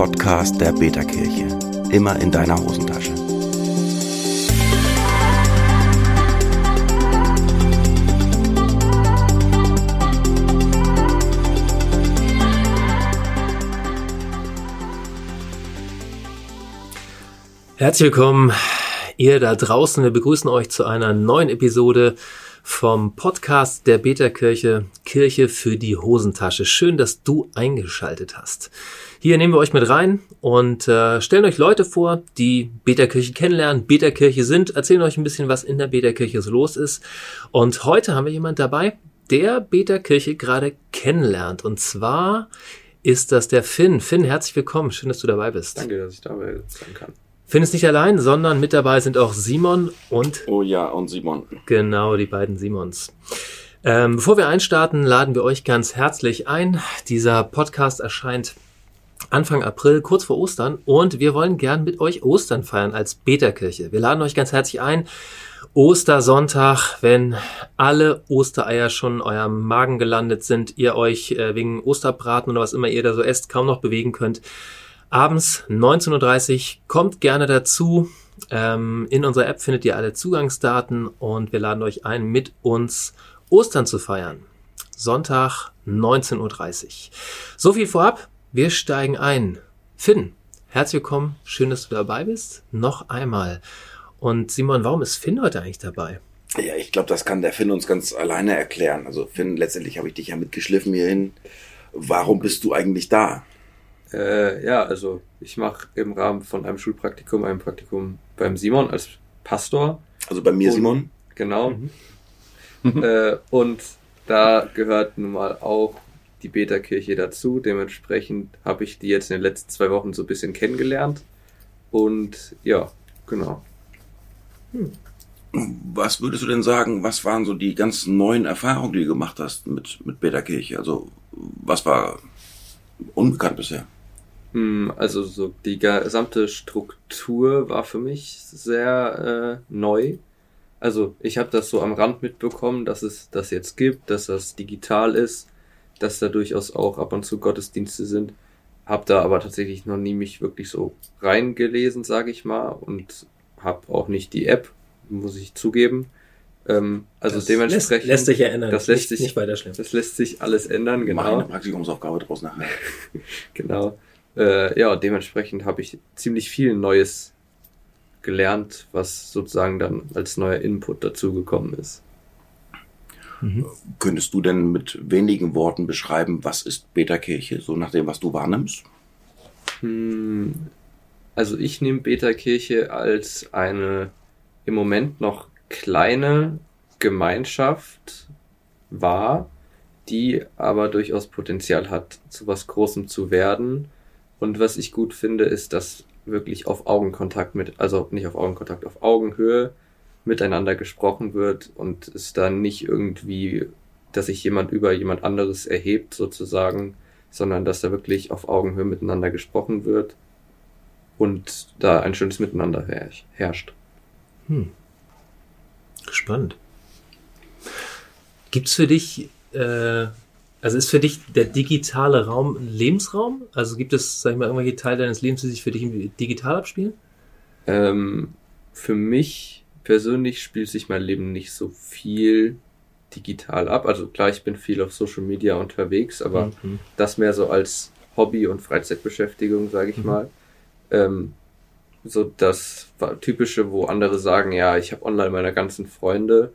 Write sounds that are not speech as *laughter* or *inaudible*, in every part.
Podcast der Beta-Kirche. Immer in deiner Hosentasche. Herzlich willkommen, ihr da draußen. Wir begrüßen euch zu einer neuen Episode vom Podcast der Beta-Kirche, Kirche für die Hosentasche. Schön, dass du eingeschaltet hast. Hier nehmen wir euch mit rein und äh, stellen euch Leute vor, die Beta-Kirche kennenlernen, Beta-Kirche sind, erzählen euch ein bisschen, was in der Beta-Kirche so los ist. Und heute haben wir jemand dabei, der Beta-Kirche gerade kennenlernt. Und zwar ist das der Finn. Finn, herzlich willkommen. Schön, dass du dabei bist. Danke, dass ich dabei sein kann. Finn ist nicht allein, sondern mit dabei sind auch Simon und Oh ja, und Simon. Genau, die beiden Simons. Ähm, bevor wir einstarten, laden wir euch ganz herzlich ein. Dieser Podcast erscheint Anfang April, kurz vor Ostern, und wir wollen gern mit euch Ostern feiern als Beta-Kirche. Wir laden euch ganz herzlich ein. Ostersonntag, wenn alle Ostereier schon in eurem Magen gelandet sind, ihr euch äh, wegen Osterbraten oder was immer ihr da so esst, kaum noch bewegen könnt. Abends 19.30 Uhr, kommt gerne dazu. Ähm, in unserer App findet ihr alle Zugangsdaten und wir laden euch ein, mit uns Ostern zu feiern. Sonntag 19.30 Uhr. So viel vorab. Wir steigen ein. Finn, herzlich willkommen. Schön, dass du dabei bist. Noch einmal. Und Simon, warum ist Finn heute eigentlich dabei? Ja, ich glaube, das kann der Finn uns ganz alleine erklären. Also Finn, letztendlich habe ich dich ja mitgeschliffen hierhin. Warum bist du eigentlich da? Äh, ja, also ich mache im Rahmen von einem Schulpraktikum ein Praktikum beim Simon als Pastor. Also bei mir, Und- Simon? Genau. Äh, und da gehört nun mal auch die Beta-Kirche dazu. Dementsprechend habe ich die jetzt in den letzten zwei Wochen so ein bisschen kennengelernt. Und ja, genau. Was würdest du denn sagen, was waren so die ganz neuen Erfahrungen, die du gemacht hast mit, mit Beta Kirche? Also, was war unbekannt bisher? Hm, Also so die gesamte Struktur war für mich sehr äh, neu. Also ich habe das so am Rand mitbekommen, dass es das jetzt gibt, dass das digital ist, dass da durchaus auch ab und zu Gottesdienste sind. Hab da aber tatsächlich noch nie mich wirklich so reingelesen, sage ich mal, und hab auch nicht die App, muss ich zugeben. Ähm, also Das dementsprechend lässt, lässt sich erinnern. Das lässt sich- nicht weiter schlimm. das lässt sich alles ändern, Mach genau. eine Praktikumsaufgabe draus nachher. *laughs* Genau. Äh, ja, dementsprechend habe ich ziemlich viel Neues gelernt, was sozusagen dann als neuer Input dazugekommen ist. Könntest du denn mit wenigen Worten beschreiben, was ist Beta Kirche, so nach dem, was du wahrnimmst? Hm, also ich nehme Beta-Kirche als eine im Moment noch kleine Gemeinschaft wahr, die aber durchaus Potenzial hat, zu was Großem zu werden. Und was ich gut finde, ist, dass wirklich auf Augenkontakt mit, also nicht auf Augenkontakt, auf Augenhöhe miteinander gesprochen wird und es dann nicht irgendwie, dass sich jemand über jemand anderes erhebt sozusagen, sondern dass da wirklich auf Augenhöhe miteinander gesprochen wird und da ein schönes Miteinander herrsch- herrscht. Hm. Gespannt. Gibt's für dich, äh, also ist für dich der digitale Raum ein Lebensraum? Also gibt es, sag ich mal, irgendwelche Teile deines Lebens, die sich für dich digital abspielen? Ähm, für mich persönlich spielt sich mein Leben nicht so viel digital ab. Also klar, ich bin viel auf Social Media unterwegs, aber Mhm. das mehr so als Hobby und Freizeitbeschäftigung, sage ich Mhm. mal. Ähm, so das typische, wo andere sagen, ja, ich habe online meine ganzen Freunde.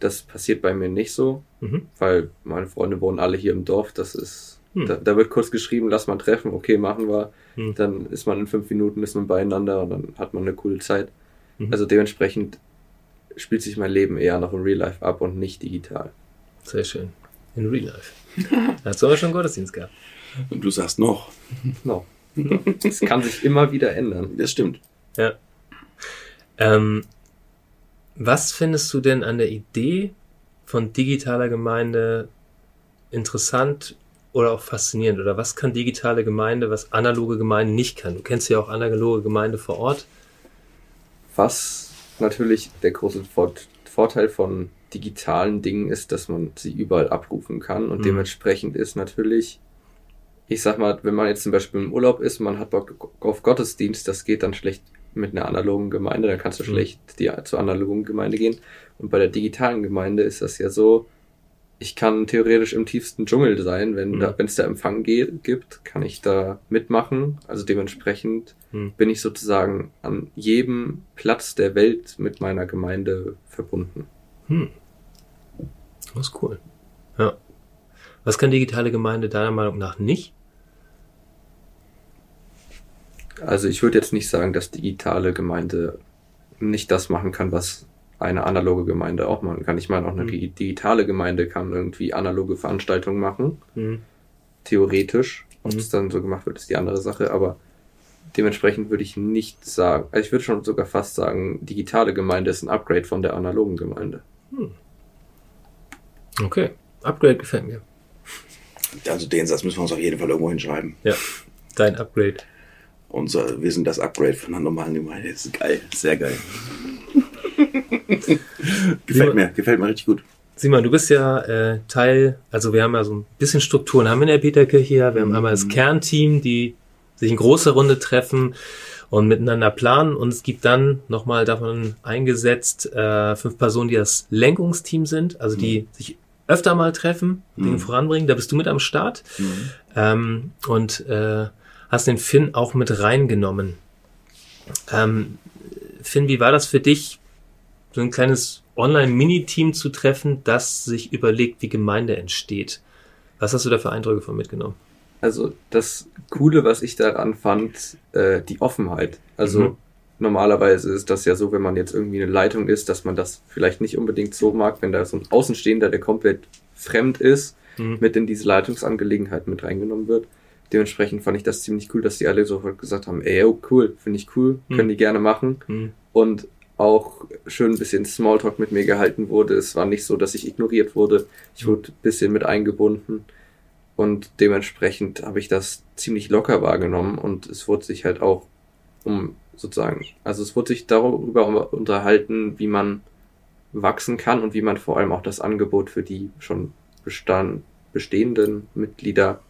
Das passiert bei mir nicht so, Mhm. weil meine Freunde wohnen alle hier im Dorf. Das ist, Hm. da, da wird kurz geschrieben, lass mal treffen, okay, machen wir. Hm. Dann ist man in fünf Minuten, ist man beieinander und dann hat man eine coole Zeit. Mhm. Also dementsprechend spielt sich mein Leben eher noch im Real Life ab und nicht digital. Sehr schön. In Real Life. *laughs* Dazu haben wir schon einen Gottesdienst gehabt. Und du sagst noch. No. Es kann sich immer wieder ändern. Das stimmt. Ja. Ähm, was findest du denn an der Idee von digitaler Gemeinde interessant oder auch faszinierend? Oder was kann digitale Gemeinde, was analoge Gemeinde nicht kann? Du kennst ja auch analoge Gemeinde vor Ort. Was natürlich der große Vor Vorteil von digitalen Dingen ist, dass man sie überall abrufen kann und Mhm. dementsprechend ist natürlich ich sag mal, wenn man jetzt zum Beispiel im Urlaub ist, man hat Bock auf Gottesdienst, das geht dann schlecht mit einer analogen Gemeinde, dann kannst du Mhm. schlecht die, zur analogen Gemeinde gehen. Und bei der digitalen Gemeinde ist das ja so, ich kann theoretisch im tiefsten Dschungel sein, wenn Mhm. da, es da Empfang ge- gibt, kann ich da mitmachen. Also dementsprechend Mhm. bin ich sozusagen an jedem Platz der Welt mit meiner Gemeinde verbunden. Hm. Das ist cool. Ja. Was kann digitale Gemeinde deiner Meinung nach nicht? Also ich würde jetzt nicht sagen, dass digitale Gemeinde nicht das machen kann, was eine analoge Gemeinde auch machen kann. Ich meine, auch eine Mhm. di- digitale Gemeinde kann irgendwie analoge Veranstaltungen machen, Hm. theoretisch. Ob Mhm. es dann so gemacht wird, ist die andere Sache, aber dementsprechend würde ich nicht sagen, also ich würde schon sogar fast sagen, digitale Gemeinde ist ein Upgrade von der analogen Gemeinde. Okay. Upgrade gefällt mir. Also den Satz müssen wir uns auf jeden Fall irgendwo hinschreiben. Ja. Dein Upgrade. Unser, wir sind das Upgrade von einer normalen Gemeinde. Das ist geil, sehr geil. *laughs* gefällt mir, gefällt mir richtig gut. Simon, du bist ja äh, Teil, also wir haben ja so ein bisschen Strukturen, haben wir in der Peterkirche hier. Wir haben einmal das Kernteam, die sich in großer Runde treffen und miteinander planen. Und es gibt dann nochmal davon eingesetzt äh, fünf Personen, die das Lenkungsteam sind, also die sich öfter mal treffen, Dinge Mhm. voranbringen. Da bist du mit am Start. Ähm, und äh, hast den Finn auch mit reingenommen. Ähm, Finn, wie war das für dich, so ein kleines Online-Mini-Team zu treffen, das sich überlegt, wie Gemeinde entsteht? Was hast du da für Eindrücke von mitgenommen? Also das Coole, was ich daran fand, äh, die Offenheit. Also Mhm. normalerweise ist das ja so, wenn man jetzt irgendwie eine Leitung ist, dass man das vielleicht nicht unbedingt so mag, wenn da so ein Außenstehender, der komplett fremd ist, Mhm. mit in diese Leitungsangelegenheit mit reingenommen wird. Dementsprechend fand ich das ziemlich cool, dass die alle sofort gesagt haben, ey, oh, cool, finde ich cool, Mhm. können die gerne machen. Mhm. Und auch schön ein bisschen Smalltalk mit mir gehalten wurde. Es war nicht so, dass ich ignoriert wurde. Ich wurde ein bisschen mit eingebunden. Und dementsprechend habe ich das ziemlich locker wahrgenommen und es wurde sich halt auch um sozusagen, also es wurde sich darüber unterhalten, wie man wachsen kann und wie man vor allem auch das Angebot für die schon bestand, bestehenden Mitglieder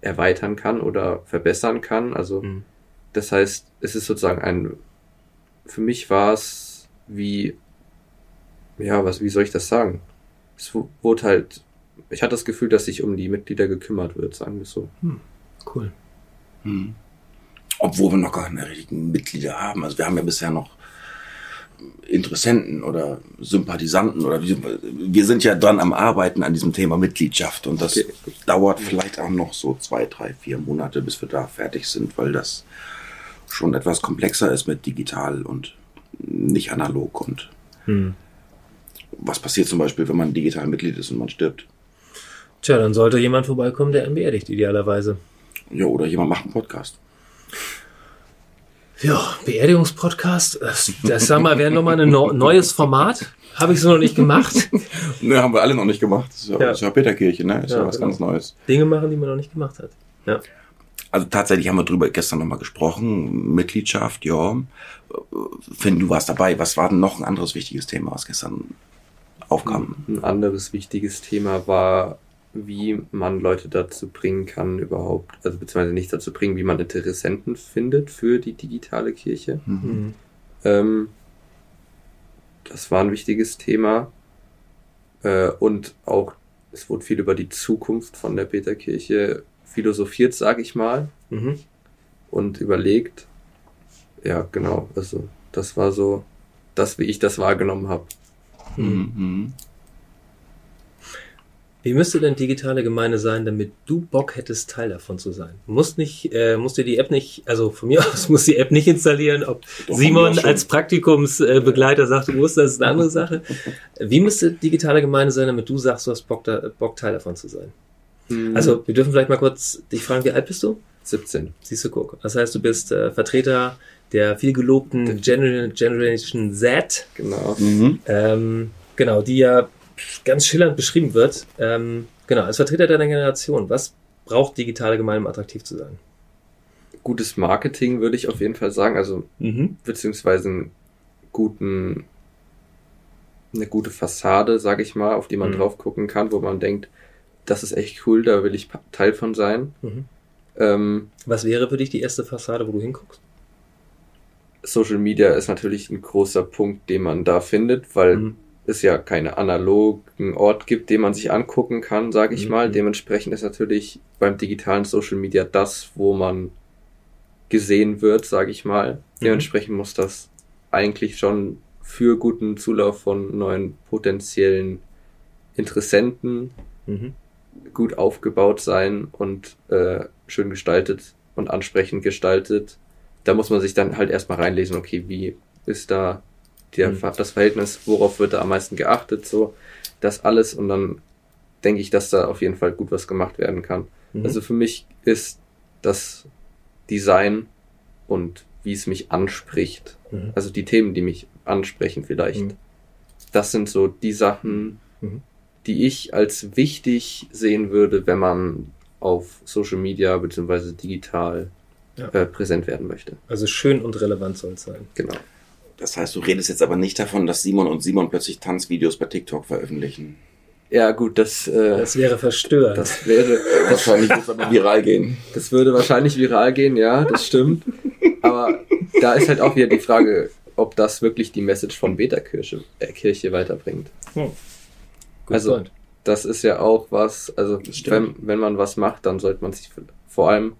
erweitern kann oder verbessern kann. Also Mhm. das heißt, es ist sozusagen ein, für mich war es wie, ja, was, wie soll ich das sagen? Es wu- wurde halt, ich hatte das Gefühl, dass sich um die Mitglieder gekümmert wird, sagen wir es so. Cool. Mhm. Obwohl wir noch gar keine richtigen Mitglieder haben. Also wir haben ja bisher noch Interessenten oder Sympathisanten oder wie, wir sind ja dran am Arbeiten an diesem Thema Mitgliedschaft und das Okay. dauert vielleicht auch noch so zwei, drei, vier Monate, bis wir da fertig sind, weil das schon etwas komplexer ist mit digital und nicht analog und Mhm. was passiert zum Beispiel, wenn man digital Mitglied ist und man stirbt? Tja, dann sollte jemand vorbeikommen, der ihn beerdigt, idealerweise. Ja, oder jemand macht einen Podcast. Ja, Beerdigungspodcast, das, das sag mal, wäre nochmal ein no neues Format. Habe ich so noch nicht gemacht. *laughs* Ne, haben wir alle noch nicht gemacht. Das ist ja, Ja. Das ist ja Peterkirche, ne? Ist ja, Ja, was genau. ganz Neues. Dinge machen, die man noch nicht gemacht hat. Ja. Also tatsächlich haben wir drüber gestern nochmal gesprochen. Mitgliedschaft, ja. Finn, du warst dabei. Was war denn noch ein anderes wichtiges Thema, was gestern aufkam? Ein anderes wichtiges Thema war, wie man Leute dazu bringen kann, überhaupt, also beziehungsweise nicht dazu bringen, wie man Interessenten findet für die digitale Kirche. Mhm. Ähm, das war ein wichtiges Thema. Äh, und auch, es wurde viel über die Zukunft von der Peterkirche philosophiert, sag ich mal, Mhm. und überlegt. Ja, genau. Also, das war so das, wie ich das wahrgenommen habe. Mhm. Wie müsste denn digitale Gemeinde sein, damit du Bock hättest, Teil davon zu sein? Du musst nicht, äh, musst dir die App nicht, also von mir *laughs* aus musst du die App nicht installieren. Ob Doch, Simon als Praktikumsbegleiter äh, Begleiter sagt, du musst, das ist eine andere Sache. Wie müsste digitale Gemeinde sein, damit du sagst, du hast Bock, da, Bock Teil davon zu sein? Also, wir dürfen vielleicht mal kurz dich fragen, wie alt bist du? 17. Siehst du, guck. Das heißt, du bist äh, Vertreter der viel gelobten Gener Generation Z, Genau. Mhm. ähm, genau, die ja ganz schillernd beschrieben wird. Ähm, genau, als Vertreter deiner Generation, was braucht digitale Gemeinde, um attraktiv zu sein? Gutes Marketing würde ich auf jeden Fall sagen. Also, Mhm. beziehungsweise einen guten, eine gute Fassade, sag ich mal, auf die man Mhm. drauf gucken kann, wo man denkt, das ist echt cool, da will ich Teil von sein. Mhm. Ähm, Was wäre für dich die erste Fassade, wo du hinguckst? Social Media ist natürlich ein großer Punkt, den man da findet, weil Mhm. Es ja keinen analogen Ort gibt, den man sich angucken kann, sage ich Mhm. mal. Dementsprechend ist natürlich beim digitalen Social Media das, wo man gesehen wird, sage ich mal. Mhm. Dementsprechend muss das eigentlich schon für guten Zulauf von neuen potenziellen Interessenten Mhm. gut aufgebaut sein und äh, schön gestaltet und ansprechend gestaltet. Da muss man sich dann halt erstmal reinlesen, okay, wie ist da der, Mhm. das Verhältnis, worauf wird da am meisten geachtet, so das alles und dann denke ich, dass da auf jeden Fall gut was gemacht werden kann. Mhm. Also für mich ist das Design und wie es mich anspricht, Mhm. also die Themen, die mich ansprechen vielleicht, Mhm. das sind so die Sachen, Mhm. die ich als wichtig sehen würde, wenn man auf Social Media beziehungsweise digital Ja. äh, präsent werden möchte. Also schön und relevant soll es sein. Genau. Das heißt, du redest jetzt aber nicht davon, dass Simon und Simon plötzlich Tanzvideos bei TikTok veröffentlichen. Ja, gut, das, äh, Das wäre verstörend. das wäre, *laughs* Wahrscheinlich es aber viral gehen. das würde wahrscheinlich viral gehen, ja, das stimmt. Aber da ist halt auch wieder die Frage, ob das wirklich die Message von Beta-Kirche äh, Kirche weiterbringt. Hm. Also, point. Das ist ja auch was, also Das wenn, wenn man was macht, dann sollte man sich vor allem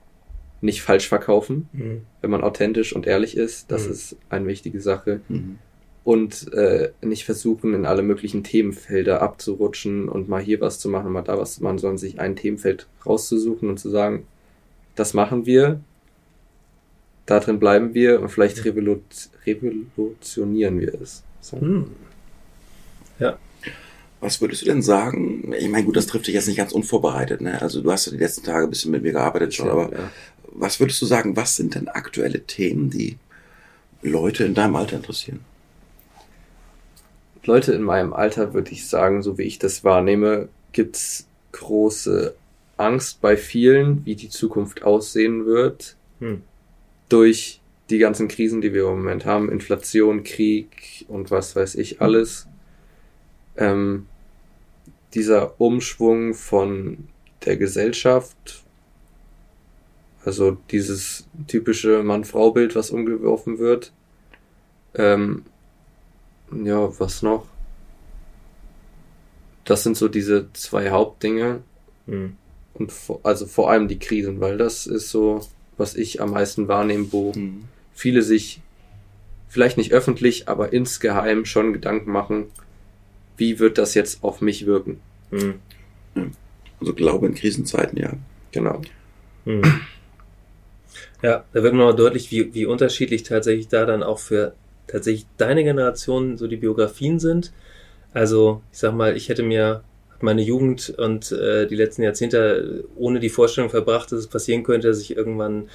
nicht falsch verkaufen, Mhm. wenn man authentisch und ehrlich ist. Das Mhm. ist eine wichtige Sache. Mhm. und äh, nicht versuchen, in alle möglichen Themenfelder abzurutschen und mal hier was zu machen, mal da was zu machen, sondern sich ein Themenfeld rauszusuchen und zu sagen, das machen wir, da drin bleiben wir und vielleicht revolu revolutionieren wir es. So. Hm. Was würdest du denn sagen? Ich meine, gut, das trifft dich jetzt nicht ganz unvorbereitet, ne? Also du hast ja die letzten Tage ein bisschen mit mir gearbeitet schon, aber ja. Was würdest du sagen, was sind denn aktuelle Themen, die Leute in deinem Alter interessieren? Leute in meinem Alter, würde ich sagen, so wie ich das wahrnehme, gibt's große Angst bei vielen, wie die Zukunft aussehen wird. Hm. durch die ganzen Krisen, die wir im Moment haben, Inflation, Krieg und was weiß ich alles, ähm, dieser Umschwung von der Gesellschaft, also dieses typische Mann-Frau-Bild, was umgeworfen wird, ähm, ja, was noch? Das sind so diese zwei Hauptdinge Hm. und vor, also vor allem die Krisen, weil das ist so, was ich am meisten wahrnehme, wo viele sich vielleicht nicht öffentlich, aber insgeheim schon Gedanken machen, wie wird das jetzt auf mich wirken? Hm. Also Glaube in Krisenzeiten, ja. Genau. Hm. Ja, da wird noch deutlich, wie, wie unterschiedlich tatsächlich da dann auch für tatsächlich deine Generation so die Biografien sind. Also, ich sag mal, ich hätte mir meine Jugend und äh, die letzten Jahrzehnte ohne die Vorstellung verbracht, dass es passieren könnte, dass ich irgendwann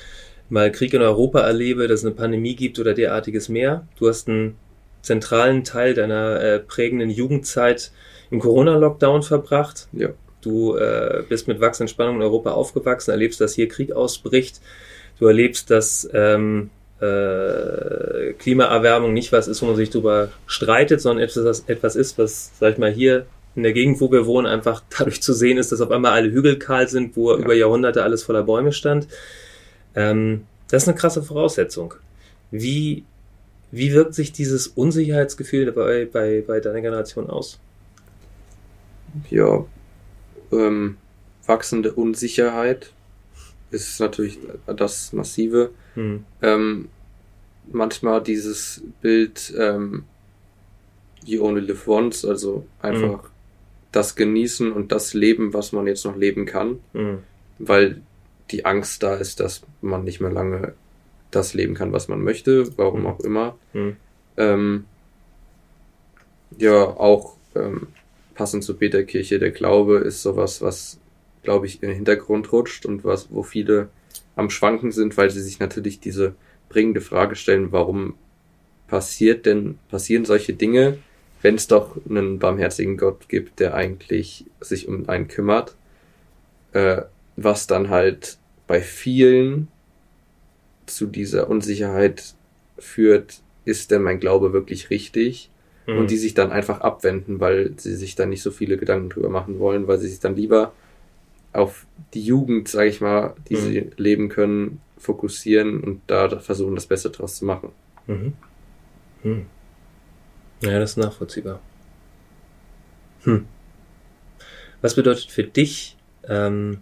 mal Krieg in Europa erlebe, dass es eine Pandemie gibt oder derartiges mehr. Du hast einen zentralen Teil deiner äh, prägenden Jugendzeit im Corona-Lockdown verbracht. Ja. Du äh, bist mit wachsenden Spannungen in Europa aufgewachsen, erlebst, dass hier Krieg ausbricht. Du erlebst, dass ähm, äh, Klimaerwärmung nicht was ist, wo man sich drüber streitet, sondern etwas, etwas ist, was, sag ich mal, hier in der Gegend, wo wir wohnen, einfach *laughs* dadurch zu sehen ist, dass auf einmal alle Hügel kahl sind, wo Ja. über Jahrhunderte alles voller Bäume stand. Ähm, das ist eine krasse Voraussetzung. Wie, wie wirkt sich dieses Unsicherheitsgefühl bei, bei, bei deiner Generation aus? Ja. Ähm, wachsende Unsicherheit ist natürlich das Massive. Hm. Ähm, manchmal dieses Bild, ähm, you only live once, also einfach das genießen und das leben, was man jetzt noch leben kann, Hm. weil die Angst da ist, dass man nicht mehr lange das leben kann, was man möchte, warum Mhm. auch immer. Hm. Ähm, ja, auch ähm, passend zur Peterkirche, der Glaube ist sowas, was, glaube ich, in den Hintergrund rutscht und was, wo viele am Schwanken sind, weil sie sich natürlich diese bringende Frage stellen, warum passiert denn, passieren solche Dinge, wenn es doch einen barmherzigen Gott gibt, der eigentlich sich um einen kümmert, äh, was dann halt bei vielen zu dieser Unsicherheit führt, ist denn mein Glaube wirklich richtig? Hm. Und die sich dann einfach abwenden, weil sie sich dann nicht so viele Gedanken drüber machen wollen, weil sie sich dann lieber auf die Jugend, sage ich mal, die Mhm. sie leben können, fokussieren und da versuchen, das Beste draus zu machen. Mhm. Hm. Ja, das ist nachvollziehbar. Hm. Was bedeutet für dich, ähm,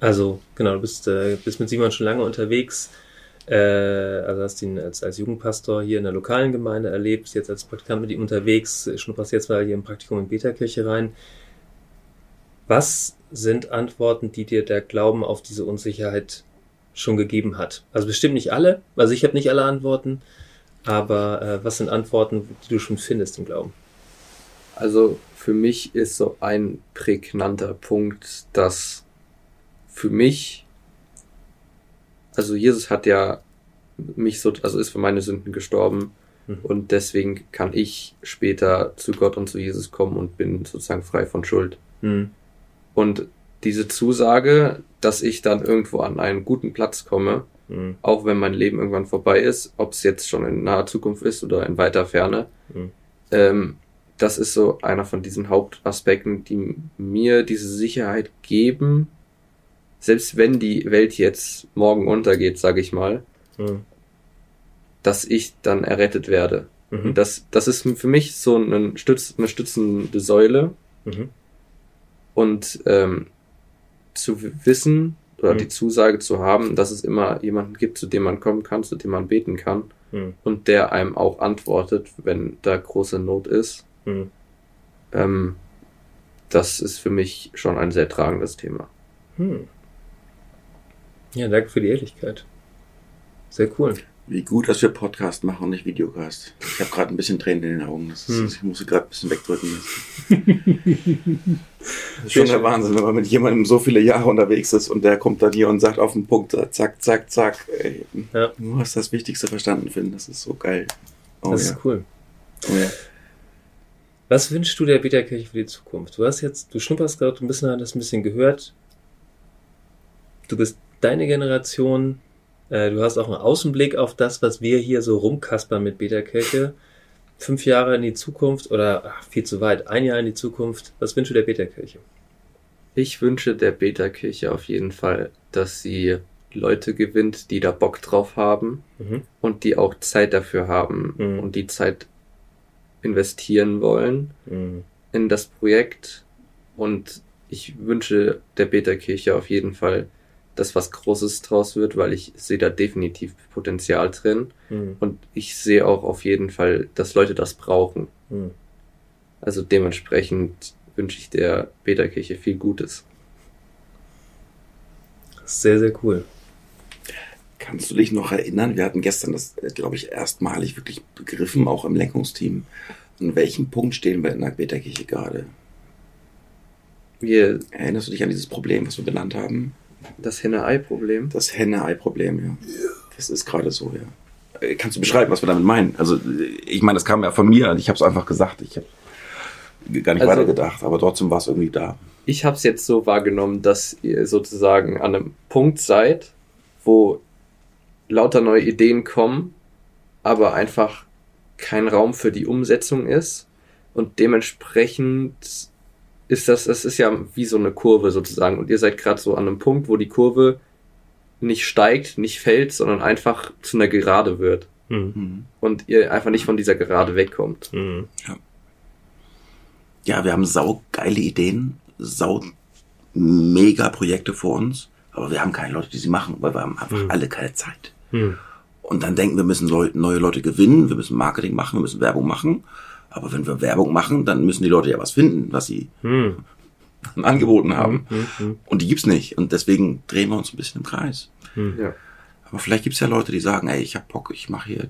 also genau, du bist, äh, bist mit Simon schon lange unterwegs, äh, also hast ihn als, als Jugendpastor hier in der lokalen Gemeinde erlebt, jetzt als Praktikant mit ihm unterwegs, schnupperst jetzt mal hier im Praktikum in Beterkirche rein. Was sind Antworten, die dir der Glauben auf diese Unsicherheit schon gegeben hat? Also bestimmt nicht alle, also ich habe nicht alle Antworten, aber äh, was sind Antworten, die du schon findest im Glauben? Also für mich ist so ein prägnanter Punkt, dass für mich, also Jesus hat ja mich so, also ist für meine Sünden gestorben Mhm. und deswegen kann ich später zu Gott und zu Jesus kommen und bin sozusagen frei von Schuld. Hm. Und diese Zusage, dass ich dann irgendwo an einen guten Platz komme, Hm. auch wenn mein Leben irgendwann vorbei ist, ob es jetzt schon in naher Zukunft ist oder in weiter Ferne, Hm. ähm, das ist so einer von diesen Hauptaspekten, die mir diese Sicherheit geben, selbst wenn die Welt jetzt morgen untergeht, sage ich mal, Hm. dass ich dann errettet werde. Mhm. Und das, das ist für mich so ein Stütz, eine stützende Säule Mhm. Und ähm, zu wissen oder Mhm. die Zusage zu haben, dass es immer jemanden gibt, zu dem man kommen kann, zu dem man beten kann Hm. und der einem auch antwortet, wenn da große Not ist. Hm. Ähm, das ist für mich schon ein sehr tragendes Thema. Hm. Ja, danke für die Ehrlichkeit. Sehr cool. Wie gut, dass wir Podcast machen und nicht Videocast. Ich habe gerade ein bisschen Tränen in den Augen. Ist, Hm. Ich musste gerade ein bisschen wegdrücken. Das *laughs* ist schon der Wahnsinn, wenn man mit jemandem so viele Jahre unterwegs ist und der kommt dann hier und sagt auf den Punkt, zack, zack, zack. Ey, Ja. Du hast das Wichtigste verstanden, Finn. Das ist so geil. Oh das ja. ist cool. Oh ja. Was wünschst du der Beterkirche für die Zukunft? Du hast jetzt, du schnupperst gerade ein bisschen, hast ein bisschen gehört. Du bist deine Generation. Äh, du hast auch einen Außenblick auf das, was wir hier so rumkaspern mit Beterkirche. Fünf Jahre in die Zukunft oder ach, viel zu weit, ein Jahr in die Zukunft. Was wünschst du der Beterkirche? Ich wünsche der Beta-Kirche auf jeden Fall, dass sie Leute gewinnt, die da Bock drauf haben Mhm. und die auch Zeit dafür haben Mhm. und die Zeit investieren wollen Mhm. in das Projekt. Und ich wünsche der Beta-Kirche auf jeden Fall, dass was Großes draus wird, weil ich sehe da definitiv Potenzial drin. Mhm. Und ich sehe auch auf jeden Fall, dass Leute das brauchen. Mhm. Also dementsprechend wünsche ich der Beta-Kirche viel Gutes. Sehr, sehr cool. Kannst du dich noch erinnern? Wir hatten gestern das, glaube ich, erstmalig wirklich begriffen, auch im Lenkungsteam. An welchem Punkt stehen wir in der Beta-Kirche gerade? Wir, Erinnerst du dich an dieses Problem, was wir benannt haben? Das Henne-Ei-Problem. Das Henne-Ei-Problem, ja. Das ist gerade so, ja. Äh, Kannst du beschreiben, was wir damit meinen? Also, äh, ich meine, das kam ja von mir. Ich habe es einfach gesagt. Ich habe gar nicht Also- weitergedacht, aber trotzdem war es irgendwie da. Ich habe es jetzt so wahrgenommen, dass ihr sozusagen an einem Punkt seid, wo lauter neue Ideen kommen, aber einfach kein Raum für die Umsetzung ist. Und dementsprechend ist das, das ist ja wie so eine Kurve sozusagen. Und ihr seid gerade so an einem Punkt, wo die Kurve nicht steigt, nicht fällt, sondern einfach zu einer Gerade wird. Mhm. Mhm. Und ihr einfach nicht von dieser Gerade wegkommt. Mhm. Ja, wir haben saugeile Ideen, sau mega Projekte vor uns, aber wir haben keine Leute, die sie machen, weil wir haben einfach Mhm. alle keine Zeit. Mhm. Und dann denken wir, müssen Leu neue Leute gewinnen, wir müssen Marketing machen, wir müssen Werbung machen. Aber wenn wir Werbung machen, dann müssen die Leute ja was finden, was sie Mhm. angeboten haben. Mhm. Und die gibt's nicht. Und deswegen drehen wir uns ein bisschen im Kreis. Mhm. Ja. Aber vielleicht gibt's ja Leute, die sagen, ey, ich hab Bock, ich mache hier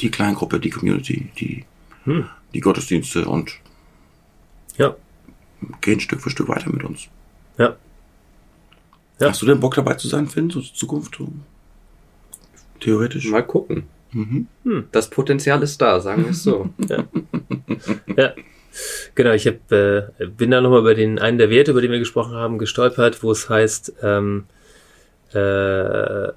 die Kleingruppe, die Community, die, Mhm. die Gottesdienste und Ja. gehen Stück für Stück weiter mit uns. Ja. Ja. Hast du denn Bock dabei zu sein, Finn, so zur Zukunft? Theoretisch? Mal gucken. Mhm. Das Potenzial ist da, sagen wir es so. *laughs* Ja. Genau, ich hab, äh, bin da nochmal über den einen der Werte, über den wir gesprochen haben, gestolpert, wo es heißt, ähm, äh,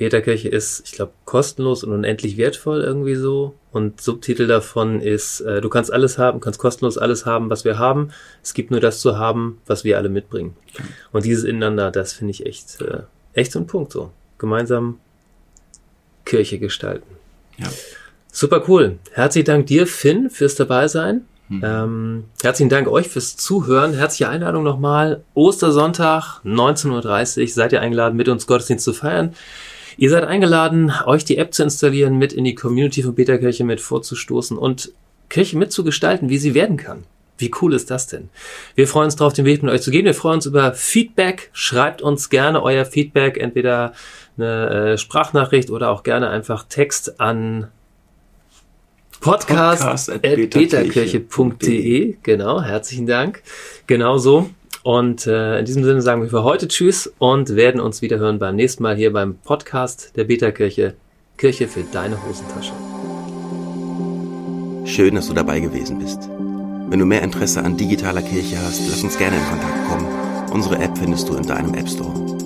Beta-Kirche ist, ich glaube, kostenlos und unendlich wertvoll irgendwie so. Und Subtitel davon ist, äh, du kannst alles haben, kannst kostenlos alles haben, was wir haben. Es gibt nur das zu haben, was wir alle mitbringen. Und dieses Ineinander, das finde ich echt, äh, echt so ein Punkt so. Gemeinsam Kirche gestalten. Ja. Super cool. Herzlichen Dank dir, Finn, fürs Dabeisein. Ähm, herzlichen Dank euch fürs Zuhören. Herzliche Einladung nochmal. Ostersonntag, 19.30 Uhr. Seid ihr eingeladen, mit uns Gottesdienst zu feiern. Ihr seid eingeladen, euch die App zu installieren, mit in die Community von Peterkirche mit vorzustoßen und Kirche mitzugestalten, wie sie werden kann. Wie cool ist das denn? Wir freuen uns darauf, den Weg mit euch zu gehen. Wir freuen uns über Feedback. Schreibt uns gerne euer Feedback, entweder eine äh, Sprachnachricht oder auch gerne einfach Text an podcast.beterkirche.de. Genau, herzlichen Dank. Genau so. Und äh, in diesem Sinne sagen wir für heute Tschüss und werden uns wieder hören beim nächsten Mal hier beim Podcast der Beta-Kirche. Kirche für deine Hosentasche. Schön, dass du dabei gewesen bist. Wenn du mehr Interesse an digitaler Kirche hast, lass uns gerne in Kontakt kommen. Unsere App findest du in deinem App Store.